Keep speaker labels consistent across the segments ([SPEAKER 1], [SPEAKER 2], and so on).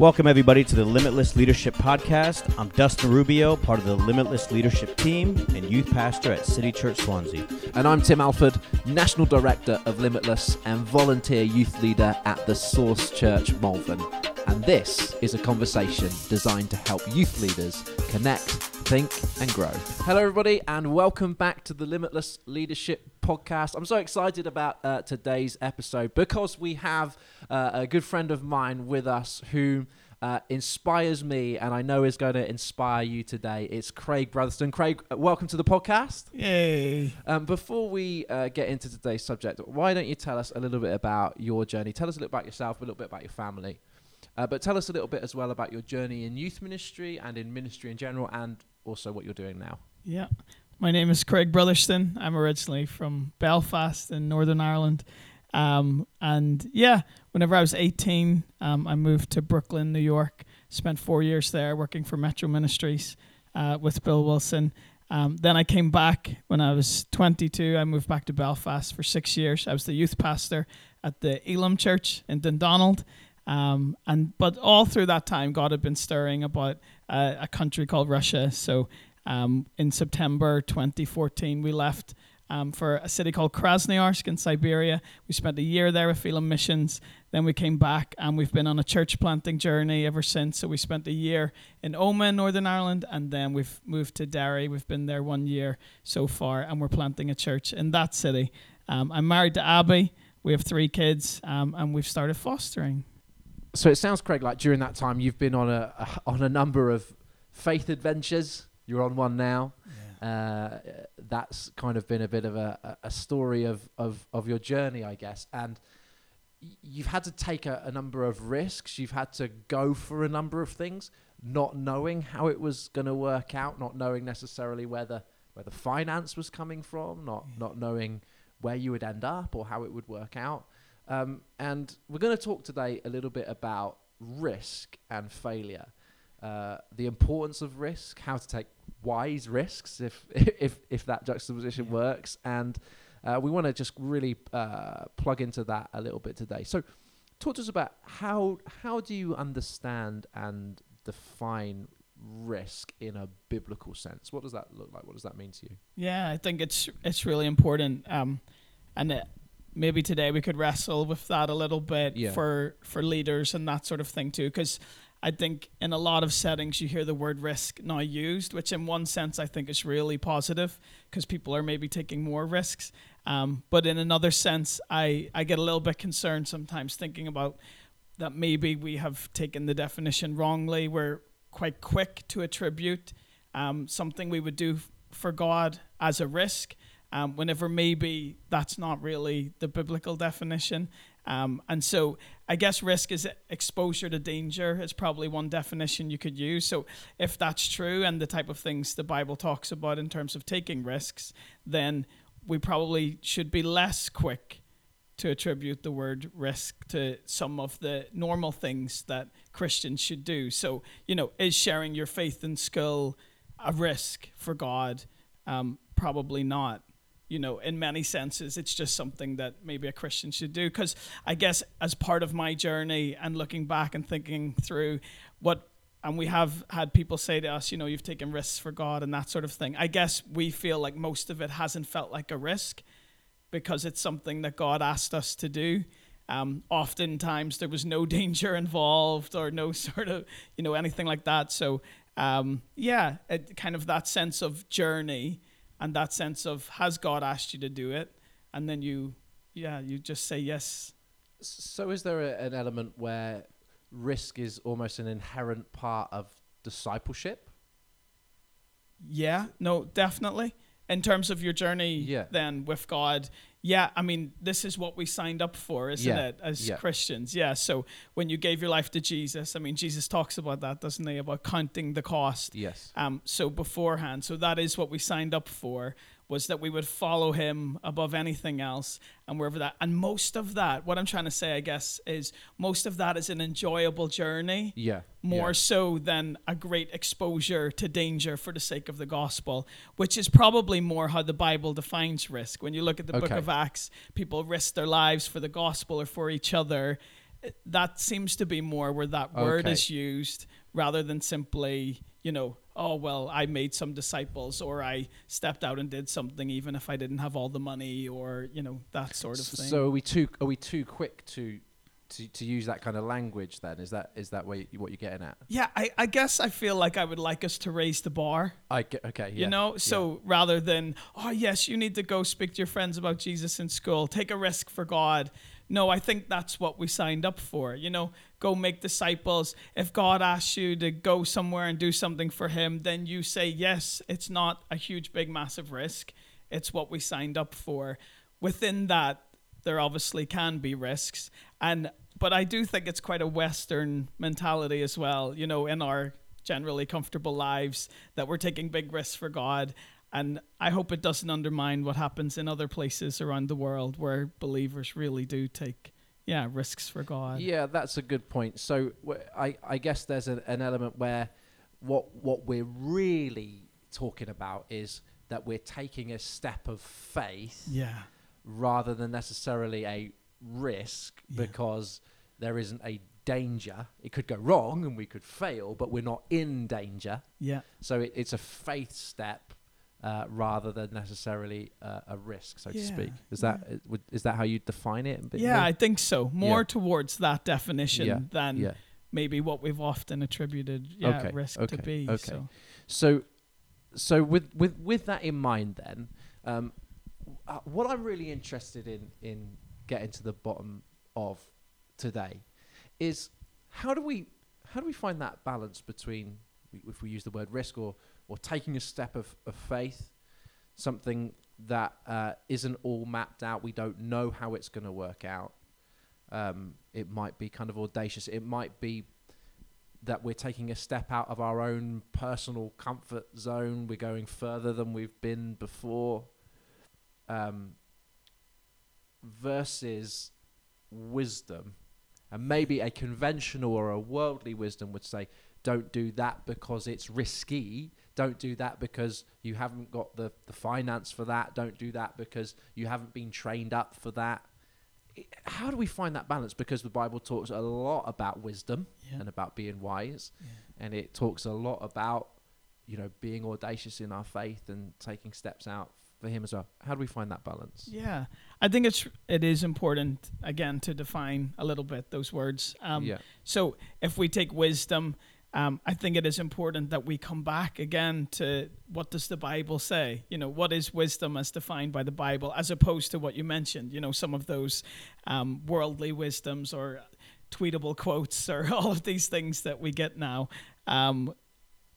[SPEAKER 1] Welcome, everybody, to the Limitless Leadership Podcast. I'm Dustin Rubio, part of the Limitless Leadership team and youth pastor at City Church Swansea.
[SPEAKER 2] And I'm Tim Alford, National Director of Limitless and volunteer youth leader at the Source Church Malvern. And this is a conversation designed to help youth leaders connect, think, and grow. Hello, everybody, and welcome back to the Limitless Leadership Podcast. I'm so excited about uh, today's episode because we have uh, a good friend of mine with us who uh, inspires me and I know is going to inspire you today. It's Craig Brotherston. Craig, welcome to the podcast.
[SPEAKER 3] Yay.
[SPEAKER 2] Um, before we uh, get into today's subject, why don't you tell us a little bit about your journey? Tell us a little about yourself, a little bit about your family. Uh, but tell us a little bit as well about your journey in youth ministry and in ministry in general, and also what you're doing now.
[SPEAKER 3] Yeah. My name is Craig Brotherston. I'm originally from Belfast in Northern Ireland. Um, and yeah, whenever I was 18, um, I moved to Brooklyn, New York. Spent four years there working for Metro Ministries uh, with Bill Wilson. Um, then I came back when I was 22. I moved back to Belfast for six years. I was the youth pastor at the Elim Church in Dundonald. Um, and but all through that time, God had been stirring about uh, a country called Russia. So um, in September 2014, we left um, for a city called Krasnoyarsk in Siberia. We spent a year there with Elim Missions. Then we came back and we've been on a church planting journey ever since. So we spent a year in Omagh, Northern Ireland, and then we've moved to Derry. We've been there one year so far, and we're planting a church in that city. Um, I'm married to Abby. We have three kids, um, and we've started fostering
[SPEAKER 2] so it sounds, Craig, like during that time you've been on a, a on a number of faith adventures. You're on one now. Yeah. Uh, that's kind of been a bit of a, a story of, of, of your journey, I guess. And you've had to take a, a number of risks. You've had to go for a number of things, not knowing how it was going to work out, not knowing necessarily where the where the finance was coming from, not yeah. not knowing where you would end up or how it would work out. Um, and we're going to talk today a little bit about risk and failure, uh, the importance of risk, how to take wise risks if if if that juxtaposition yeah. works, and uh, we want to just really uh, plug into that a little bit today. So, talk to us about how how do you understand and define risk in a biblical sense? What does that look like? What does that mean to you?
[SPEAKER 3] Yeah, I think it's it's really important. Um, and it, maybe today we could wrestle with that a little bit yeah. for for leaders and that sort of thing too because I think in a lot of settings you hear the word risk now used, which in one sense I think is really positive because people are maybe taking more risks. Um, but in another sense, I, I get a little bit concerned sometimes thinking about that maybe we have taken the definition wrongly. We're quite quick to attribute um, something we would do for God as a risk um, whenever maybe that's not really the biblical definition. Um, and so I guess risk is exposure to danger is probably one definition you could use. So if that's true and the type of things the Bible talks about in terms of taking risks, then we probably should be less quick to attribute the word risk to some of the normal things that Christians should do. So, you know, is sharing your faith and skill a risk for God? Um, probably not you know, in many senses, it's just something that maybe a Christian should do. Because I guess as part of my journey and looking back and thinking through what, and we have had people say to us, you know, you've taken risks for God and that sort of thing. I guess we feel like most of it hasn't felt like a risk because it's something that God asked us to do. Um, oftentimes there was no danger involved or no sort of, you know, anything like that. So, um, yeah, it, kind of that sense of journey and that sense of has God asked you to do it, and then you, yeah, you just say yes.
[SPEAKER 2] So is there a, an element where risk is almost an inherent part of discipleship?
[SPEAKER 3] Yeah, no, definitely. In terms of your journey, yeah. then with God, yeah, I mean, this is what we signed up for, isn't yeah. it, as yeah. Christians? Yeah. So when you gave your life to Jesus, I mean, Jesus talks about that, doesn't he? About counting the cost.
[SPEAKER 2] Yes.
[SPEAKER 3] Um. So beforehand, so that is what we signed up for was that we would follow him above anything else and wherever that and most of that what i'm trying to say i guess is most of that is an enjoyable journey
[SPEAKER 2] yeah
[SPEAKER 3] more
[SPEAKER 2] yeah.
[SPEAKER 3] so than a great exposure to danger for the sake of the gospel which is probably more how the bible defines risk when you look at the okay. book of acts people risk their lives for the gospel or for each other that seems to be more where that word
[SPEAKER 2] Okay.
[SPEAKER 3] is used rather than simply, you know, oh well, I made some disciples or I stepped out and did something even if I didn't have all the money or you know that sort of thing.
[SPEAKER 2] So are we too are we too quick to to, to use that kind of language? Then is that is that what, you, what you're getting at?
[SPEAKER 3] yeah, I, I guess I feel like I would like us to raise the bar.
[SPEAKER 2] I get okay. Yeah.
[SPEAKER 3] You know, so rather than, oh, yes, you need to go speak to your friends about Jesus in school, take a risk for God. No, I think that's what we signed up for. You know, go make disciples. If God asks you to go somewhere and do something for Him, then you say, yes, it's not a huge, big, massive risk. It's what we signed up for. Within that, there obviously can be risks. And, but I do think it's quite a Western mentality as well, you know, in our generally comfortable lives that we're taking big risks for God. And I hope it doesn't undermine what happens in other places around the world where believers really do take, yeah, risks for God.
[SPEAKER 2] Yeah, that's a good point. So I, I guess there's an, an element where what what we're really talking about is that we're taking a step of faith
[SPEAKER 3] Yeah.
[SPEAKER 2] rather than necessarily a risk
[SPEAKER 3] Yeah.
[SPEAKER 2] because there isn't a danger. It could go wrong and we could fail, but we're not in danger.
[SPEAKER 3] Yeah.
[SPEAKER 2] So it, it's a faith step uh, rather than necessarily uh, a risk, so to
[SPEAKER 3] Yeah,
[SPEAKER 2] speak. Is that uh, would, is that how you define it?
[SPEAKER 3] Yeah,
[SPEAKER 2] more?
[SPEAKER 3] I think so. More
[SPEAKER 2] Yeah.
[SPEAKER 3] towards that definition
[SPEAKER 2] Yeah,
[SPEAKER 3] than
[SPEAKER 2] yeah.
[SPEAKER 3] maybe what we've often attributed yeah,
[SPEAKER 2] Okay,
[SPEAKER 3] risk to
[SPEAKER 2] okay,
[SPEAKER 3] be.
[SPEAKER 2] okay.
[SPEAKER 3] So.
[SPEAKER 2] So, so with with with that in mind, then, um, uh, what I'm really interested in in getting to the bottom of today is how do we how do we find that balance between if we use the word risk or or taking a step of, of faith, something that uh, isn't all mapped out. We don't know how it's going to work out. Um, it might be kind of audacious. It might be that we're taking a step out of our own personal comfort zone. We're going further than we've been before. Um, versus wisdom. And maybe a conventional or a worldly wisdom would say, don't do that because it's risky. Don't do that because you haven't got the, the finance for that. Don't do that because you haven't been trained up for that. I- How do we find that balance? Because the Bible talks a lot about wisdom
[SPEAKER 3] Yeah.
[SPEAKER 2] and about being wise, and it talks a lot about you know being audacious in our faith and taking steps out for Him as well. How do we find that balance?
[SPEAKER 3] Yeah, I think it's it is important again to define a little bit those words. Um,
[SPEAKER 2] yeah,
[SPEAKER 3] So if we take wisdom, um, I think it is important that we come back again to what does the Bible say? You know, what is wisdom as defined by the Bible, as opposed to what you mentioned. You know, some of those um, worldly wisdoms or tweetable quotes or all of these things that we get now. Um,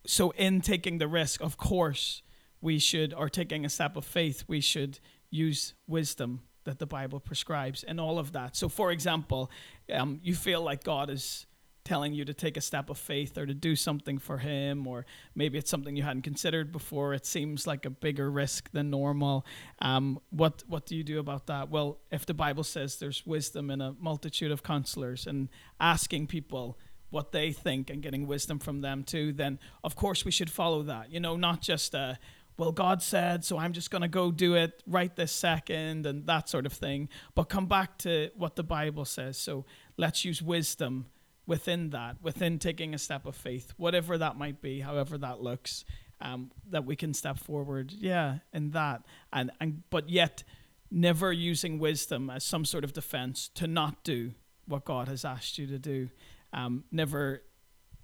[SPEAKER 3] so in taking the risk, of course, we should, or taking a step of faith, we should use wisdom that the Bible prescribes and all of that. So, for example, um, you feel like God is telling you to take a step of faith or to do something for Him, or maybe it's something you hadn't considered before. It seems like a bigger risk than normal. Um, what what do you do about that? Well, if the Bible says there's wisdom in a multitude of counselors and asking people what they think and getting wisdom from them too, then of course we should follow that. You know, not just uh, well, God said, so I'm just going to go do it right this second and that sort of thing. But come back to what the Bible says. So let's use wisdom within that, within taking a step of faith, whatever that might be, however that looks, um, that we can step forward. Yeah, in that. And, and but yet never using wisdom as some sort of defense to not do what God has asked you to do. Um, never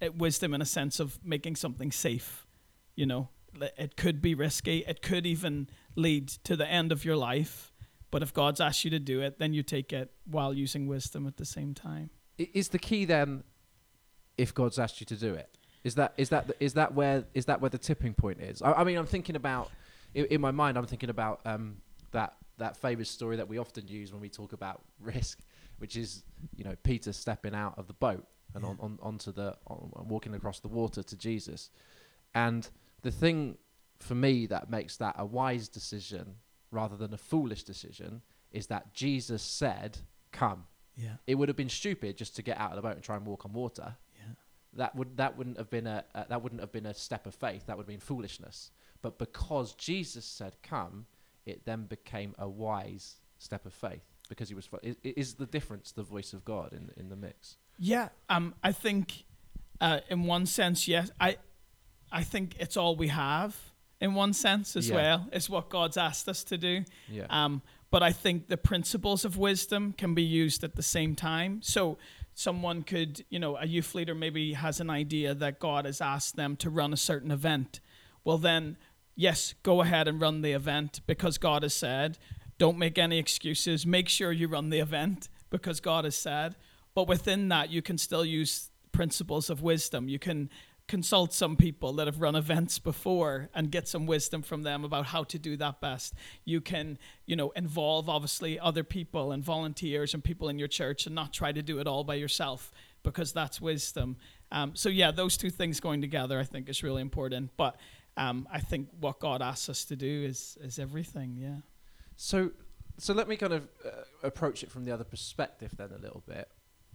[SPEAKER 3] uh, wisdom in a sense of making something safe, you know, it could be risky. It could even lead to the end of your life. But if God's asked you to do it, then you take it while using wisdom at the same time.
[SPEAKER 2] Is the key then if God's asked you to do it? Is that is that is that where is that where the tipping point is? I, I mean, I'm thinking about in, in my mind. I'm thinking about um, that that famous story that we often use when we talk about risk, which is you know Peter stepping out of the boat and on, on onto the on, walking across the water to Jesus, and the thing for me that makes that a wise decision rather than a foolish decision is that Jesus said, "Come."
[SPEAKER 3] Yeah.
[SPEAKER 2] It would have been stupid just to get out of the boat and try and walk on water.
[SPEAKER 3] Yeah.
[SPEAKER 2] That would that wouldn't have been a uh, that wouldn't have been a step of faith. That would have been foolishness. But because Jesus said, "Come," it then became a wise step of faith. because he was. Is, is the difference the voice of God in in the mix?
[SPEAKER 3] Yeah, um, I think, uh, in one sense, yes. I, I think it's all we have in one sense as yeah. well. It's what God's asked us to do.
[SPEAKER 2] Yeah.
[SPEAKER 3] Um, but I think the principles of wisdom can be used at the same time. So someone could, you know, a youth leader maybe has an idea that God has asked them to run a certain event. Well, then, yes, go ahead and run the event because God has said. Don't make any excuses. Make sure you run the event because God has said. But within that, you can still use principles of wisdom. You can consult some people that have run events before and get some wisdom from them about how to do that best. You can, you know, involve obviously other people and volunteers and people in your church and not try to do it all by yourself because that's wisdom. Um, so yeah, those two things going together, I think, is really important. But um, I think what God asks us to do is is everything. Yeah.
[SPEAKER 2] So, so let me kind of uh, approach it from the other perspective then a little bit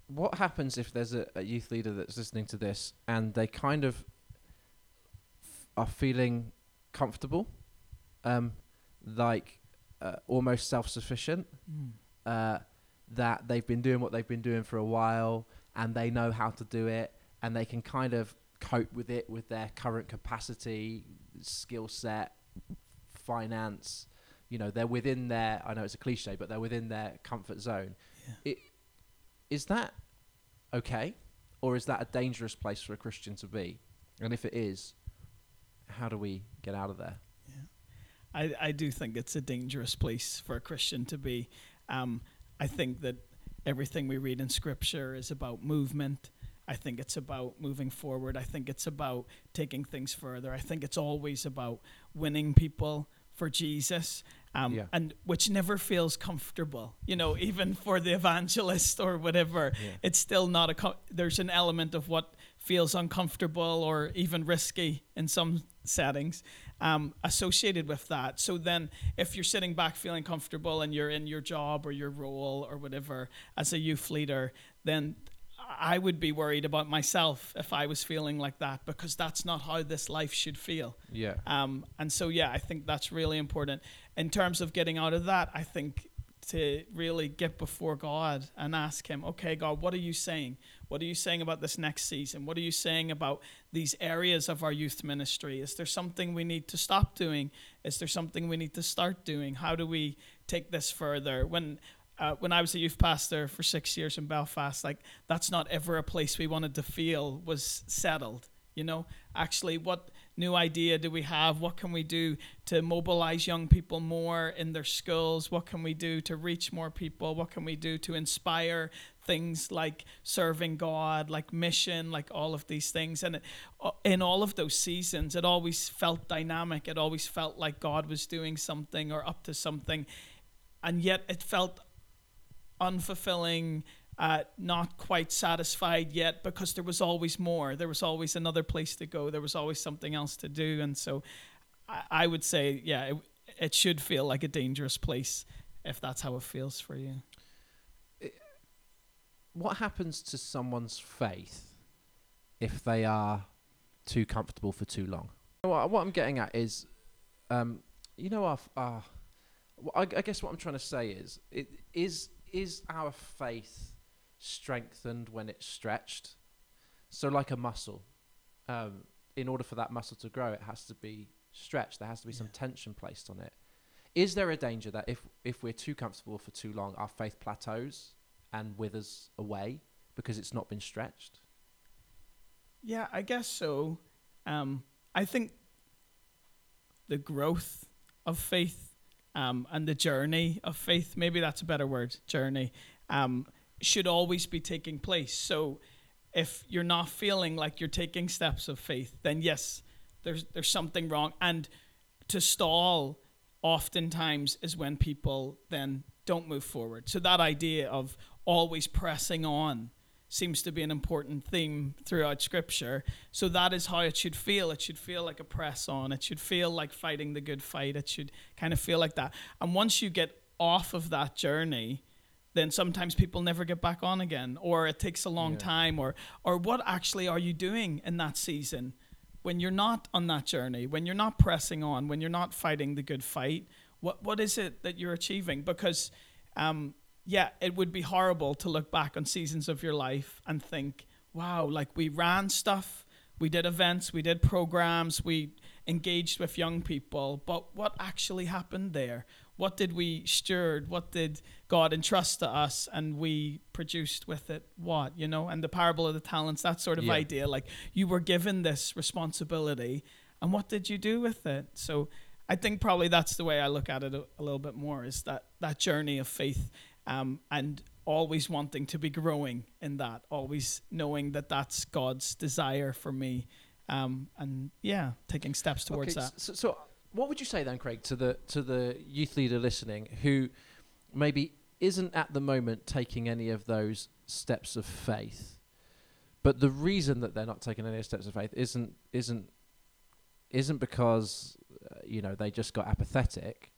[SPEAKER 2] what happens if there's a, a, youth leader that's listening to this and they kind of f- are feeling comfortable, um, like uh, almost self-sufficient, mm. uh, that they've been doing what they've been doing for a while and they know how to do it and they can kind of cope with it with their current capacity, skill set, finance. You know, they're within their. I know it's a cliche, but they're within their comfort zone. Yeah. It is that okay? Or is that a dangerous place for a Christian to be? And if it is, how do we get out of there?
[SPEAKER 3] I, I do think it's a dangerous place for a Christian to be. Um, I think that everything we read in Scripture is about movement. I think it's about moving forward. I think it's about taking things further. I think it's always about winning people for Jesus um, yeah. and which never feels comfortable. You know, even for the evangelist or whatever, yeah. it's still not a. Co- there's an element of what feels uncomfortable or even risky in some settings um, associated with that. So then, if you're sitting back feeling comfortable and you're in your job or your role or whatever as a youth leader, then I would be worried about myself if I was feeling like that because that's not how this life should feel.
[SPEAKER 2] Yeah.
[SPEAKER 3] Um, and so, yeah, I think that's really important. In terms of getting out of that, I think to really get before God and ask Him, okay, God, what are you saying? What are you saying about this next season? What are you saying about these areas of our youth ministry? Is there something we need to stop doing? Is there something we need to start doing? How do we take this further? When uh, when I was a youth pastor for six years in Belfast, like that's not ever a place we wanted to feel was settled. You know, actually, what new idea do we have? What can we do to mobilize young people more in their schools? What can we do to reach more people? What can we do to inspire things like serving God, like mission, like all of these things? And uh, in all of those seasons, it always felt dynamic. It always felt like God was doing something or up to something. And yet it felt unfulfilling, uh, not quite satisfied yet because there was always more. There was always another place to go. There was always something else to do. And so I, I would say, yeah, it, it, should feel like a dangerous place if that's how it feels for you.
[SPEAKER 2] What happens to someone's faith if they are too comfortable for too long? What, what I'm getting at is, um, you know, our, our I, I guess what I'm trying to say is, it is is our faith strengthened when it's stretched? So, like a muscle, um, in order for that muscle to grow, it has to be stretched. There has to be yeah. some tension placed on it. Is there a danger that if if we're too comfortable for too long, our faith plateaus and withers away because it's not been stretched?
[SPEAKER 3] Yeah, I guess so. Um, I think the growth of faith um, and the journey of faith, maybe that's a better word, journey, um, should always be taking place. So if you're not feeling like you're taking steps of faith, then yes, there's there's something wrong. And to stall oftentimes is when people then don't move forward. So that idea of always pressing on seems to be an important theme throughout scripture. So that is how it should feel. It should feel like a press on. It should feel like fighting the good fight. It should kind of feel like that. And once you get off of that journey, then sometimes people never get back on again or it takes a long yeah. time or or what actually are you doing in that season when you're not on that journey, when you're not pressing on, when you're not fighting the good fight? What what is it that you're achieving? Because um, yeah, it would be horrible to look back on seasons of your life and think, wow, like we ran stuff, we did events, we did programs, we engaged with young people, but what actually happened there? What did we steward? What did God entrust to us and we produced with it what, you know? And the parable of the talents, that sort of yeah. idea. Like you were given this responsibility and what did you do with it? So I think probably that's the way I look at it a, a little bit more is that that journey of faith um, and always wanting to be growing in that, always knowing that that's God's desire for me, um, and yeah, taking steps towards okay, that.
[SPEAKER 2] So, so, what would you say then, Craig, to the to the youth leader listening who maybe isn't at the moment taking any of those steps of faith, but the reason that they're not taking any steps of faith isn't isn't isn't because uh, you know they just got apathetic.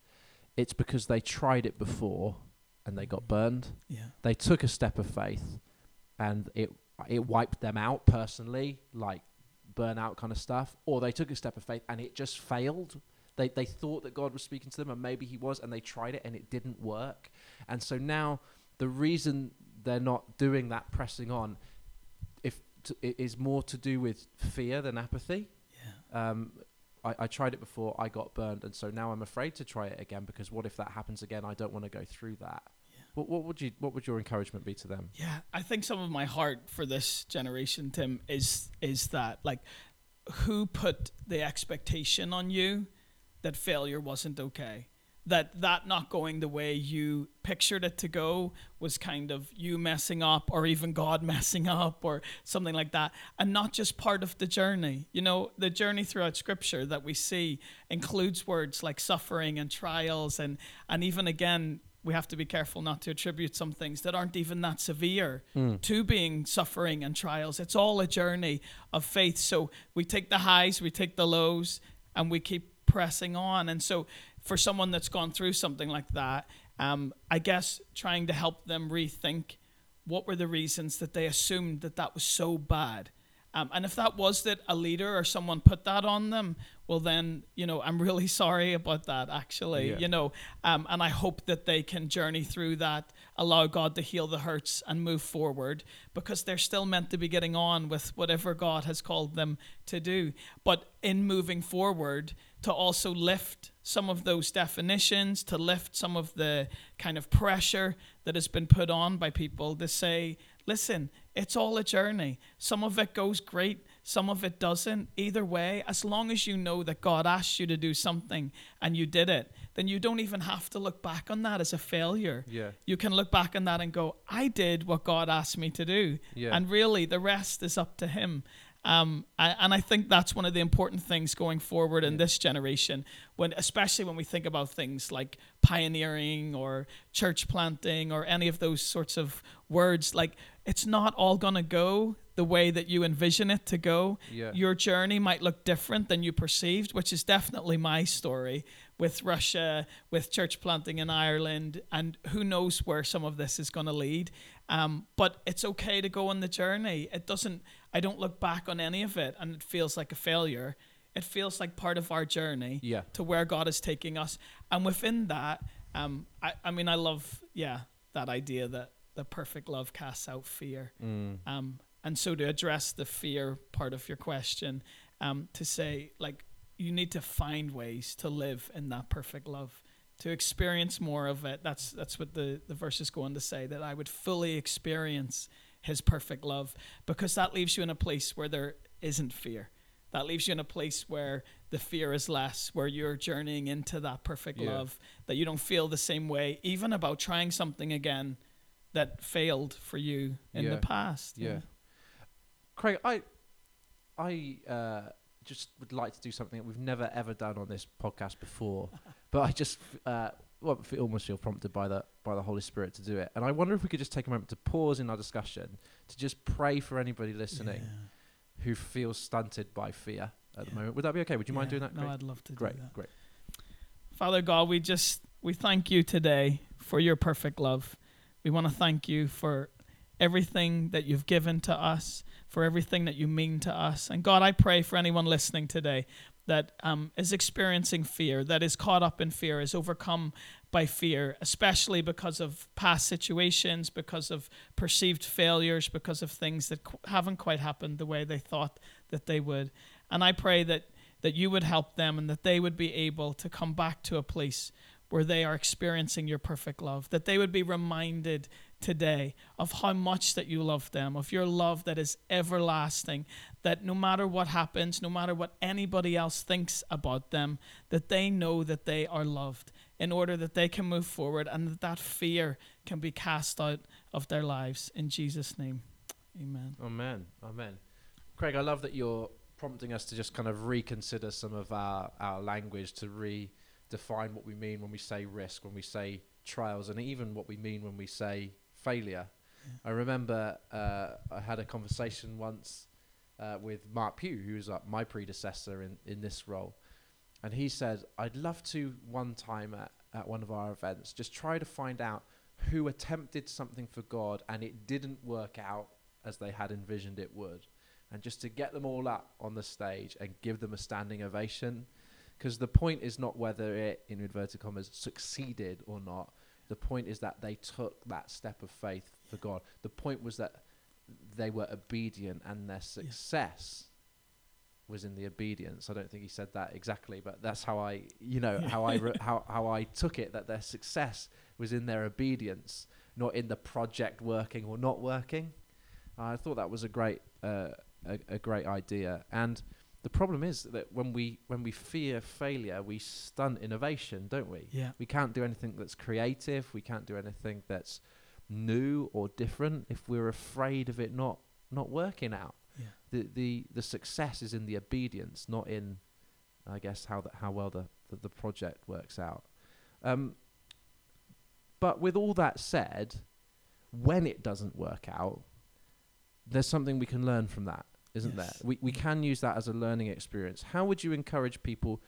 [SPEAKER 2] It's because they tried it before and they got burned.
[SPEAKER 3] Yeah.
[SPEAKER 2] They took a step of faith, and it it wiped them out personally, like burnout kind of stuff. Or they took a step of faith and it just failed. They they thought that God was speaking to them, and maybe He was, and they tried it and it didn't work. And so now the reason they're not doing that, pressing on, if t- is more to do with fear than apathy.
[SPEAKER 3] Yeah.
[SPEAKER 2] Um, I, I, tried it before, I got burned, and so now I'm afraid to try it again because what if that happens again? I don't want to go through that. What, what would you what would your encouragement be to them?
[SPEAKER 3] Yeah, I think some of my heart for this generation, Tim, is is that like who put the expectation on you that failure wasn't okay? That that not going the way you pictured it to go was kind of you messing up or even God messing up or something like that. And not just part of the journey. You know the journey throughout scripture that we see includes words like suffering and trials and and even again we have to be careful not to attribute some things that aren't even that severe mm. to being suffering and trials. It's all a journey of faith. So we take the highs, we take the lows, and we keep pressing on. And so for someone that's gone through something like that, um, I guess trying to help them rethink what were the reasons that they assumed that that was so bad um, and if that was that a leader or someone put that on them, well, then, you know, I'm really sorry about that, actually, yeah. you know. Um, and I hope that they can journey through that, allow God to heal the hurts and move forward because they're still meant to be getting on with whatever God has called them to do. But in moving forward, to also lift some of those definitions, to lift some of the kind of pressure that has been put on by people to say, listen, it's all a journey. Some of it goes great, some of it doesn't. Either way, as long as you know that God asked you to do something and you did it, then you don't even have to look back on that as a failure.
[SPEAKER 2] Yeah.
[SPEAKER 3] You can look back on that and go, I did what God asked me to do.
[SPEAKER 2] Yeah.
[SPEAKER 3] And really, the rest is up to Him. Um, and I think that's one of the important things going forward in this generation, when especially when we think about things like pioneering or church planting or any of those sorts of words. Like it's not all gonna go the way that you envision it to go.
[SPEAKER 2] Yeah.
[SPEAKER 3] Your journey might look different than you perceived, which is definitely my story with Russia, with church planting in Ireland, and who knows where some of this is going to lead. Um, but it's okay to go on the journey. It doesn't. I don't look back on any of it, and it feels like a failure. It feels like part of our journey
[SPEAKER 2] yeah.
[SPEAKER 3] to where God is taking us, and within that, um, I, I mean, I love, yeah, that idea that the perfect love casts out fear.
[SPEAKER 2] Mm.
[SPEAKER 3] Um, and so to address the fear part of your question, um, to say like you need to find ways to live in that perfect love to experience more of it that's that's what the the verse is going to say that i would fully experience his perfect love because that leaves you in a place where there isn't fear that leaves you in a place where the fear is less where you're journeying into that perfect yeah. love that you don't feel the same way even about trying something again that failed for you in yeah. the past
[SPEAKER 2] yeah. yeah craig i i uh just would like to do something that we've never ever done on this podcast before, but I just uh, well, almost feel prompted by the by the Holy Spirit to do it. And I wonder if we could just take a moment to pause in our discussion to just pray for anybody listening yeah. who feels stunted by fear at yeah. the moment. Would that be okay? Would you yeah. mind doing that?
[SPEAKER 3] No, great? I'd love to.
[SPEAKER 2] Great,
[SPEAKER 3] do
[SPEAKER 2] great.
[SPEAKER 3] Father God, we just we thank you today for your perfect love. We want to thank you for everything that you've given to us, for everything that you mean to us. And God, I pray for anyone listening today that um, is experiencing fear, that is caught up in fear, is overcome by fear, especially because of past situations, because of perceived failures, because of things that qu- haven't quite happened the way they thought that they would. And I pray that that you would help them and that they would be able to come back to a place where they are experiencing your perfect love, that they would be reminded today of how much that you love them, of your love that is everlasting, that no matter what happens, no matter what anybody else thinks about them, that they know that they are loved in order that they can move forward and that that fear can be cast out of their lives. In Jesus' name, amen.
[SPEAKER 2] Amen. Amen. Craig, I love that you're prompting us to just kind of reconsider some of our, our language, to redefine what we mean when we say risk, when we say trials, and even what we mean when we say failure. I remember uh, I had a conversation once uh, with Mark Pugh, who was uh, my predecessor in, in this role. And he said, I'd love to one time at, at one of our events just try to find out who attempted something for God and it didn't work out as they had envisioned it would and just to get them all up on the stage and give them a standing ovation. Because the point is not whether it, in inverted commas, succeeded or not. The point is that they took that step of faith for God. The point was that they were obedient and their success yeah. was in the obedience. I don't think he said that exactly, but that's how I, you know, how I re- how how I took it that their success was in their obedience, not in the project working or not working. I thought that was a great uh, a, a great idea. And the problem is that when we when we fear failure, we stunt innovation, don't we?
[SPEAKER 3] Yeah.
[SPEAKER 2] We can't do anything that's creative. We can't do anything that's new or different if we're afraid of it not not working out.
[SPEAKER 3] Yeah.
[SPEAKER 2] The the the success is in the obedience, not in, I guess, how the, how well the, the, the project works out. Um, but with all that said, when it doesn't work out, there's something we can learn from that, isn't yes. there? We we can use that as a learning experience. How would you encourage people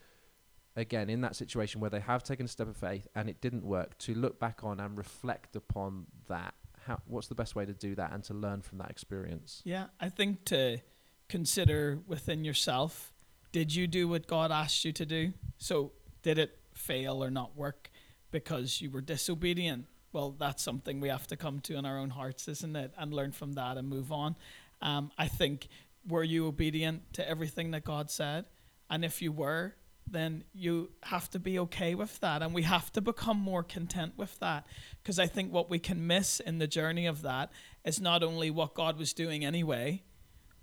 [SPEAKER 2] again in that situation where they have taken a step of faith and it didn't work to look back on and reflect upon that? How what's the best way to do that and to learn from that experience?
[SPEAKER 3] Yeah, I think to consider within yourself, did you do what God asked you to do? So did it fail or not work because you were disobedient? well, that's something we have to come to in our own hearts, isn't it? And learn from that and move on. Um, I think, were you obedient to everything that God said? And if you were, then you have to be okay with that. And we have to become more content with that. Because I think what we can miss in the journey of that is not only what God was doing anyway,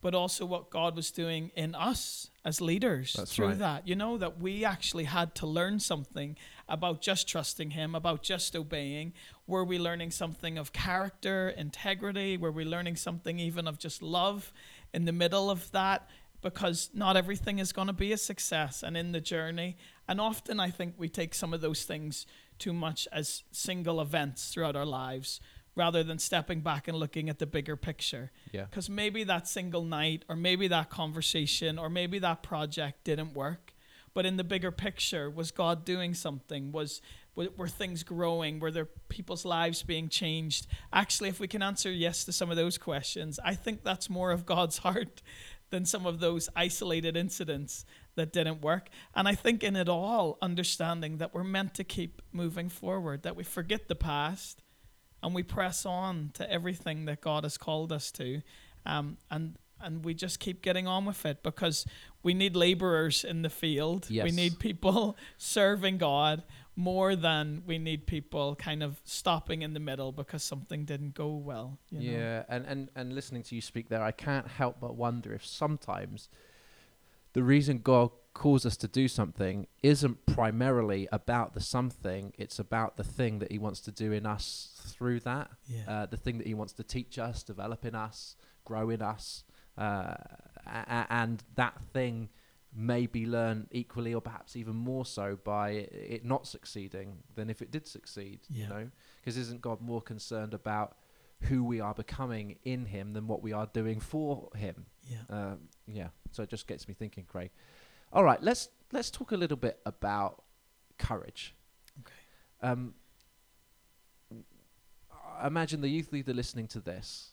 [SPEAKER 3] but also what God was doing in us as leaders
[SPEAKER 2] That's
[SPEAKER 3] through
[SPEAKER 2] right.
[SPEAKER 3] that. You know, that we actually had to learn something about just trusting Him, about just obeying. Were we learning something of character, integrity? Were we learning something even of just love in the middle of that? Because not everything is going to be a success and in the journey. And often I think we take some of those things too much as single events throughout our lives rather than stepping back and looking at the bigger picture.
[SPEAKER 2] Yeah.
[SPEAKER 3] Because maybe that single night, or maybe that conversation, or maybe that project didn't work. But in the bigger picture, was God doing something? Was were things growing? Were there people's lives being changed? Actually, if we can answer yes to some of those questions, I think that's more of God's heart than some of those isolated incidents that didn't work. And I think in it all, understanding that we're meant to keep moving forward, that we forget the past, and we press on to everything that God has called us to. Um, and and we just keep getting on with it because we need laborers in the field.
[SPEAKER 2] Yes.
[SPEAKER 3] We need people serving God more than we need people kind of stopping in the middle because something didn't go well.
[SPEAKER 2] yeah,
[SPEAKER 3] know?
[SPEAKER 2] and, and and listening to you speak there, I can't help but wonder if sometimes the reason God calls us to do something isn't primarily about the something, it's about the thing that He wants to do in us through that.
[SPEAKER 3] Yeah.
[SPEAKER 2] Uh, the thing that He wants to teach us, develop in us, grow in us. Uh, a- and that thing may learn equally or perhaps even more so by it not succeeding than if it did succeed.
[SPEAKER 3] Yeah.
[SPEAKER 2] You know, because isn't God more concerned about who we are becoming in Him than what we are doing for Him?
[SPEAKER 3] Yeah.
[SPEAKER 2] Um, yeah. So it just gets me thinking, Craig. All right, let's let's talk a little bit about courage.
[SPEAKER 3] Okay.
[SPEAKER 2] Um, imagine the youth leader listening to this.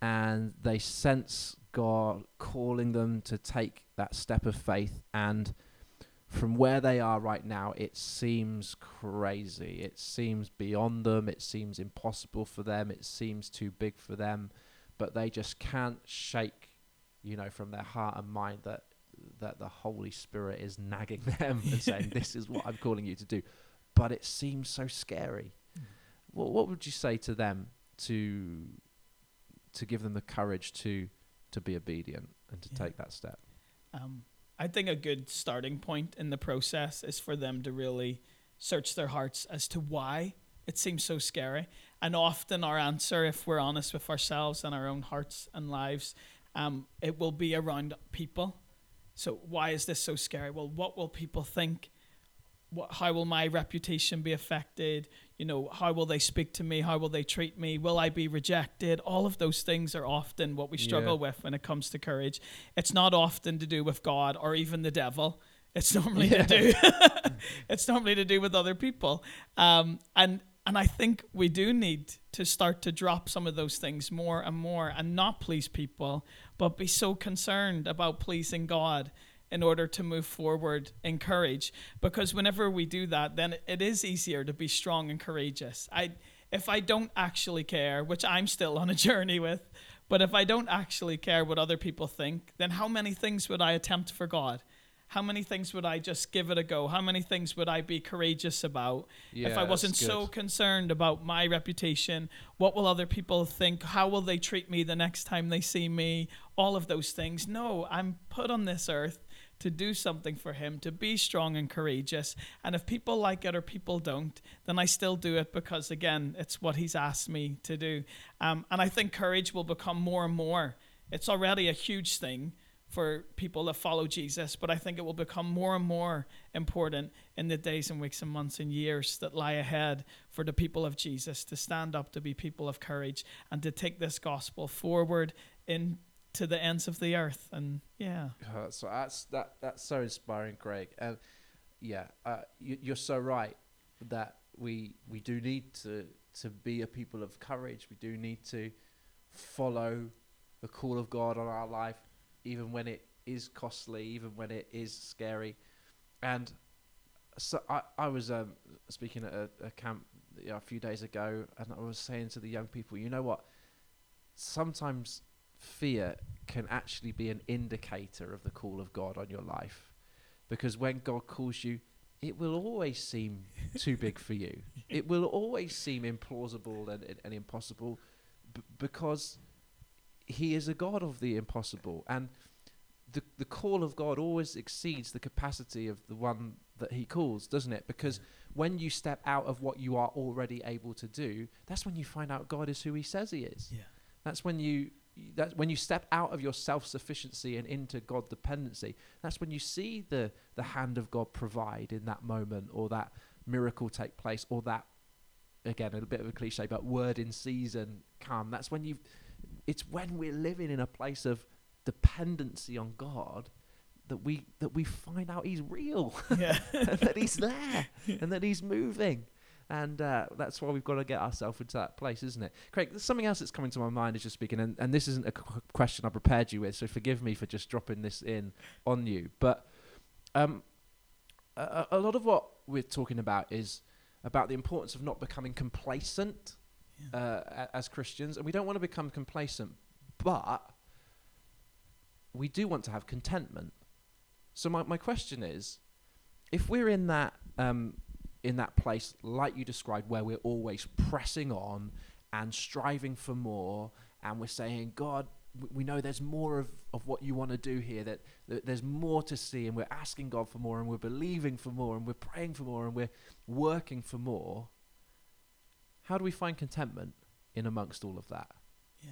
[SPEAKER 2] And they sense God calling them to take that step of faith. And from where they are right now, it seems crazy. It seems beyond them. It seems impossible for them. It seems too big for them. But they just can't shake, you know, from their heart and mind that that the Holy Spirit is nagging them and saying, "This is what I'm calling you to do." But it seems so scary. Mm. What, what would you say to them to to give them the courage to to be obedient and to yeah. take that step?
[SPEAKER 3] Um, I think a good starting point in the process is for them to really search their hearts as to why it seems so scary. And often our answer, if we're honest with ourselves and our own hearts and lives, um, it will be around people. So why is this so scary? Well, what will people think? What, how will my reputation be affected? You know, how will they speak to me? How will they treat me? Will I be rejected? All of those things are often what we struggle yeah. with when it comes to courage. It's not often to do with God or even the devil. It's normally yeah. to do. it's normally to do with other people. Um, and and I think we do need to start to drop some of those things more and more and not please people, but be so concerned about pleasing God in order to move forward in courage because whenever we do that then it is easier to be strong and courageous i if i don't actually care which i'm still on a journey with but if i don't actually care what other people think then how many things would i attempt for god how many things would I just give it a go? How many things would I be courageous about yeah, if I wasn't so concerned about my reputation? What will other people think? How will they treat me the next time they see me? All of those things. No, I'm put on this earth to do something for him, to be strong and courageous. And if people like it or people don't, then I still do it because, again, it's what he's asked me to do. Um, and I think courage will become more and more. It's already a huge thing for people that follow Jesus, but I think it will become more and more important in the days and weeks and months and years that lie ahead for the people of Jesus to stand up to be people of courage and to take this gospel forward in to the ends of the earth. And yeah,
[SPEAKER 2] uh, so that's that that's so inspiring, Greg. And yeah, uh, you, you're so right that we we do need to to be a people of courage. We do need to follow the call of God on our life, even when it is costly, even when it is scary. And so I, I was um, speaking at a, a camp you know, a few days ago, and I was saying to the young people, you know what? Sometimes fear can actually be an indicator of the call of God on your life. Because when God calls you, it will always seem too big for you. It will always seem implausible and, and, and impossible b- because He is a God of the impossible. And the, the call of God always exceeds the capacity of the one that He calls, doesn't it? Because when you step out of what you are already able to do, that's when you find out God is who He says He is.
[SPEAKER 3] Yeah.
[SPEAKER 2] That's when you that when you step out of your self-sufficiency and into God dependency, that's when you see the the hand of God provide in that moment, or that miracle take place, or that again a bit of a cliche, but word in season come. That's when you. It's when we're living in a place of dependency on God that we that we find out He's real, yeah. and that He's there, and that He's moving and uh, that's why we've got to get ourselves into that place, isn't it? Craig, there's something else that's coming to my mind as you're speaking, and, and this isn't a qu- question I prepared you with, so forgive me for just dropping this in on you. But um, a, a lot of what we're talking about is about the importance of not becoming complacent yeah. uh, as Christians, and we don't want to become complacent, but we do want to have contentment. So my, my question is, if we're in that um, in that place, like you described, where we're always pressing on and striving for more, and we're saying, God, we know there's more of, of what you want to do here, that, that there's more to see, and we're asking God for more, and we're believing for more, and we're praying for more, and we're working for more. How do we find contentment in amongst all of that?
[SPEAKER 3] Yeah.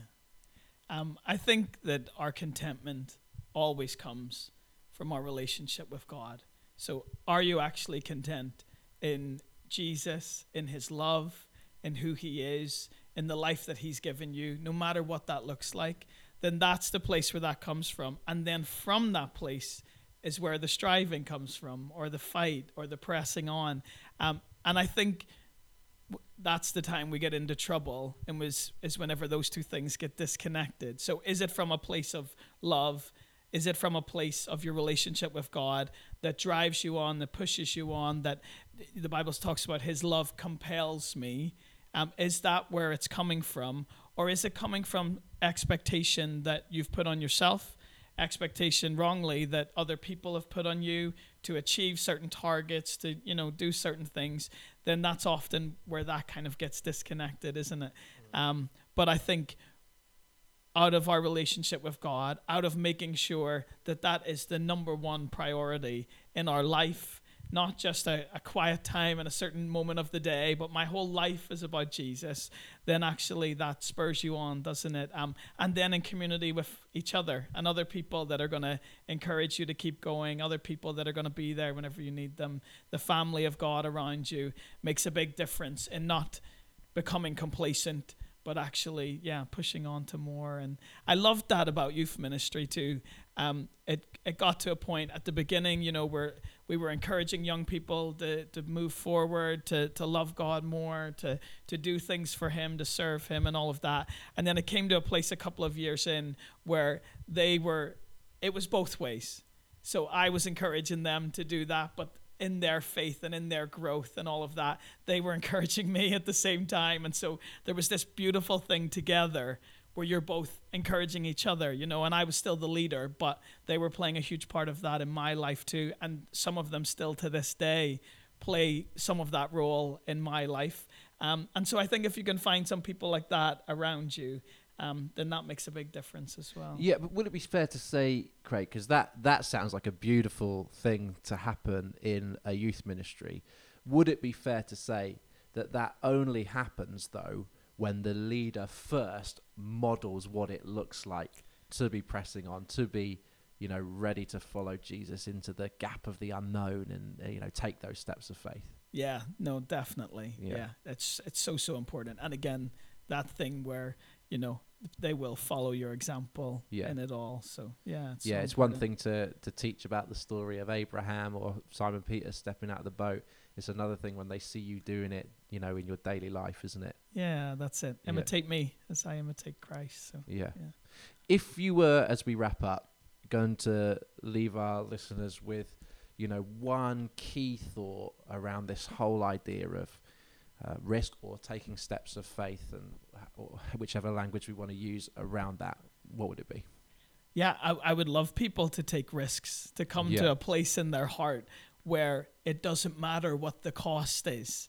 [SPEAKER 3] Um, I think that our contentment always comes from our relationship with God. So, are you actually content? In Jesus, in his love, in who he is, in the life that he's given you, no matter what that looks like, then that's the place where that comes from. And then from that place is where the striving comes from, or the fight, or the pressing on. Um, and I think that's the time we get into trouble and was is whenever those two things get disconnected so is it from a place of love is it from a place of your relationship with god that drives you on that pushes you on that the bible talks about his love compels me. Um, is that where it's coming from? Or is it coming from expectation that you've put on yourself expectation wrongly that other people have put on you to achieve certain targets to you know do certain things? Then that's often where that kind of gets disconnected isn't it? Um, but i think out of our relationship with god out of making sure that that is the number one priority in our life not just a, a quiet time and a certain moment of the day, but my whole life is about Jesus, then actually that spurs you on, doesn't it? Um, and then in community with each other and other people that are going to encourage you to keep going, other people that are going to be there whenever you need them, the family of God around you makes a big difference in not becoming complacent but actually, yeah, pushing on to more. And I loved that about youth ministry too. Um, it it got to a point at the beginning, you know, where we were encouraging young people to, to move forward, to, to love God more, to to do things for Him, to serve Him, and all of that. And then it came to a place a couple of years in where they were, it was both ways. So I was encouraging them to do that, but in their faith and in their growth and all of that, they were encouraging me at the same time. And so there was this beautiful thing together where you're both encouraging each other, you know, and I was still the leader, but they were playing a huge part of that in my life too. And some of them still to this day play some of that role in my life. Um, and so I think if you can find some people like that around you, um, then that makes a big difference as well.
[SPEAKER 2] Yeah, but would it be fair to say, Craig, because that that sounds like a beautiful thing to happen in a youth ministry? Would it be fair to say that that only happens though when the leader first models what it looks like to be pressing on, to be you know ready to follow Jesus into the gap of the unknown and uh, you know take those steps of faith?
[SPEAKER 3] Yeah, no, definitely. Yeah. yeah, it's it's so so important. And again, that thing where you know they will follow your example yeah. in it all. So yeah,
[SPEAKER 2] it's yeah, so it's one thing to to teach about the story of Abraham or Simon Peter stepping out of the boat. It's another thing when they see you doing it, you know, in your daily life, isn't it?
[SPEAKER 3] Yeah, that's it. Imitate yeah. me as I imitate Christ. So
[SPEAKER 2] yeah. yeah. If you were, as we wrap up, going to leave our listeners with, you know, one key thought around this whole idea of uh, risk or taking steps of faith and whichever language we want to use around that, what would it be?
[SPEAKER 3] Yeah, I, I would love people to take risks, to come yeah. to a place in their heart where it doesn't matter what the cost is.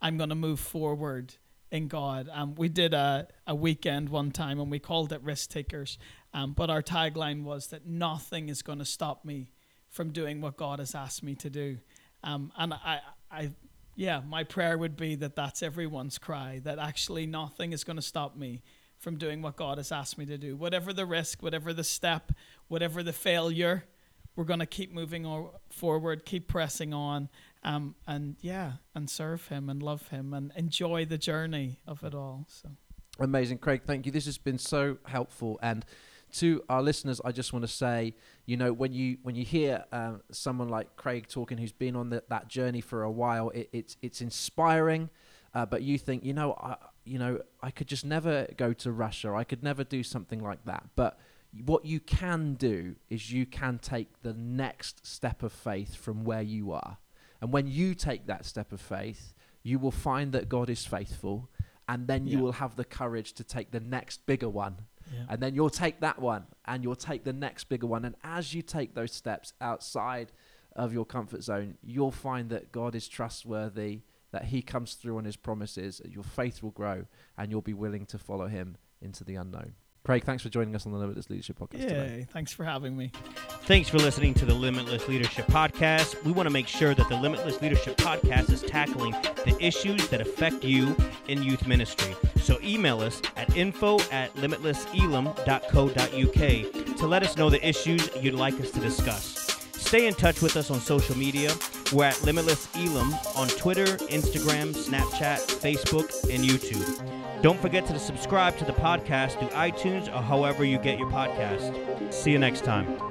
[SPEAKER 3] I'm going to move forward in God. Um, we did a, a weekend one time and we called it Risk Takers. Um, but our tagline was that nothing is going to stop me from doing what God has asked me to do. Um, and I, I yeah, my prayer would be that that's everyone's cry, that actually nothing is going to stop me from doing what God has asked me to do. Whatever the risk, whatever the step, whatever the failure, we're going to keep moving forward, keep pressing on, um, and yeah, and serve Him and love Him and enjoy the journey of it all. So
[SPEAKER 2] amazing, Craig. Thank you. This has been so helpful and to our listeners, I just want to say, you know, when you when you hear um, someone like Craig talking, who's been on the, that journey for a while, it, it's it's inspiring. Uh, but you think, you know, I, you know, I could just never go to Russia. I could never do something like that. But what you can do is you can take the next step of faith from where you are. And when you take that step of faith, you will find that God is faithful, and then yeah. you will have the courage to take the next bigger one yeah. And then you'll take that one and you'll take the next bigger one. And as you take those steps outside of your comfort zone, you'll find that God is trustworthy, that He comes through on His promises, your faith will grow, and you'll be willing to follow Him into the unknown. Craig, thanks for joining us on the Limitless Leadership Podcast
[SPEAKER 3] Yay,
[SPEAKER 2] today.
[SPEAKER 3] Thanks for having me.
[SPEAKER 1] Thanks for listening to the Limitless Leadership Podcast. We want to make sure that the Limitless Leadership Podcast is tackling the issues that affect you in youth ministry. So email us at info at limitlesselim.co.uk to let us know the issues you'd like us to discuss. Stay in touch with us on social media. We're at Limitless Elim on Twitter, Instagram, Snapchat, Facebook, and YouTube. Don't forget to subscribe to the podcast through iTunes or however you get your podcast. See you next time.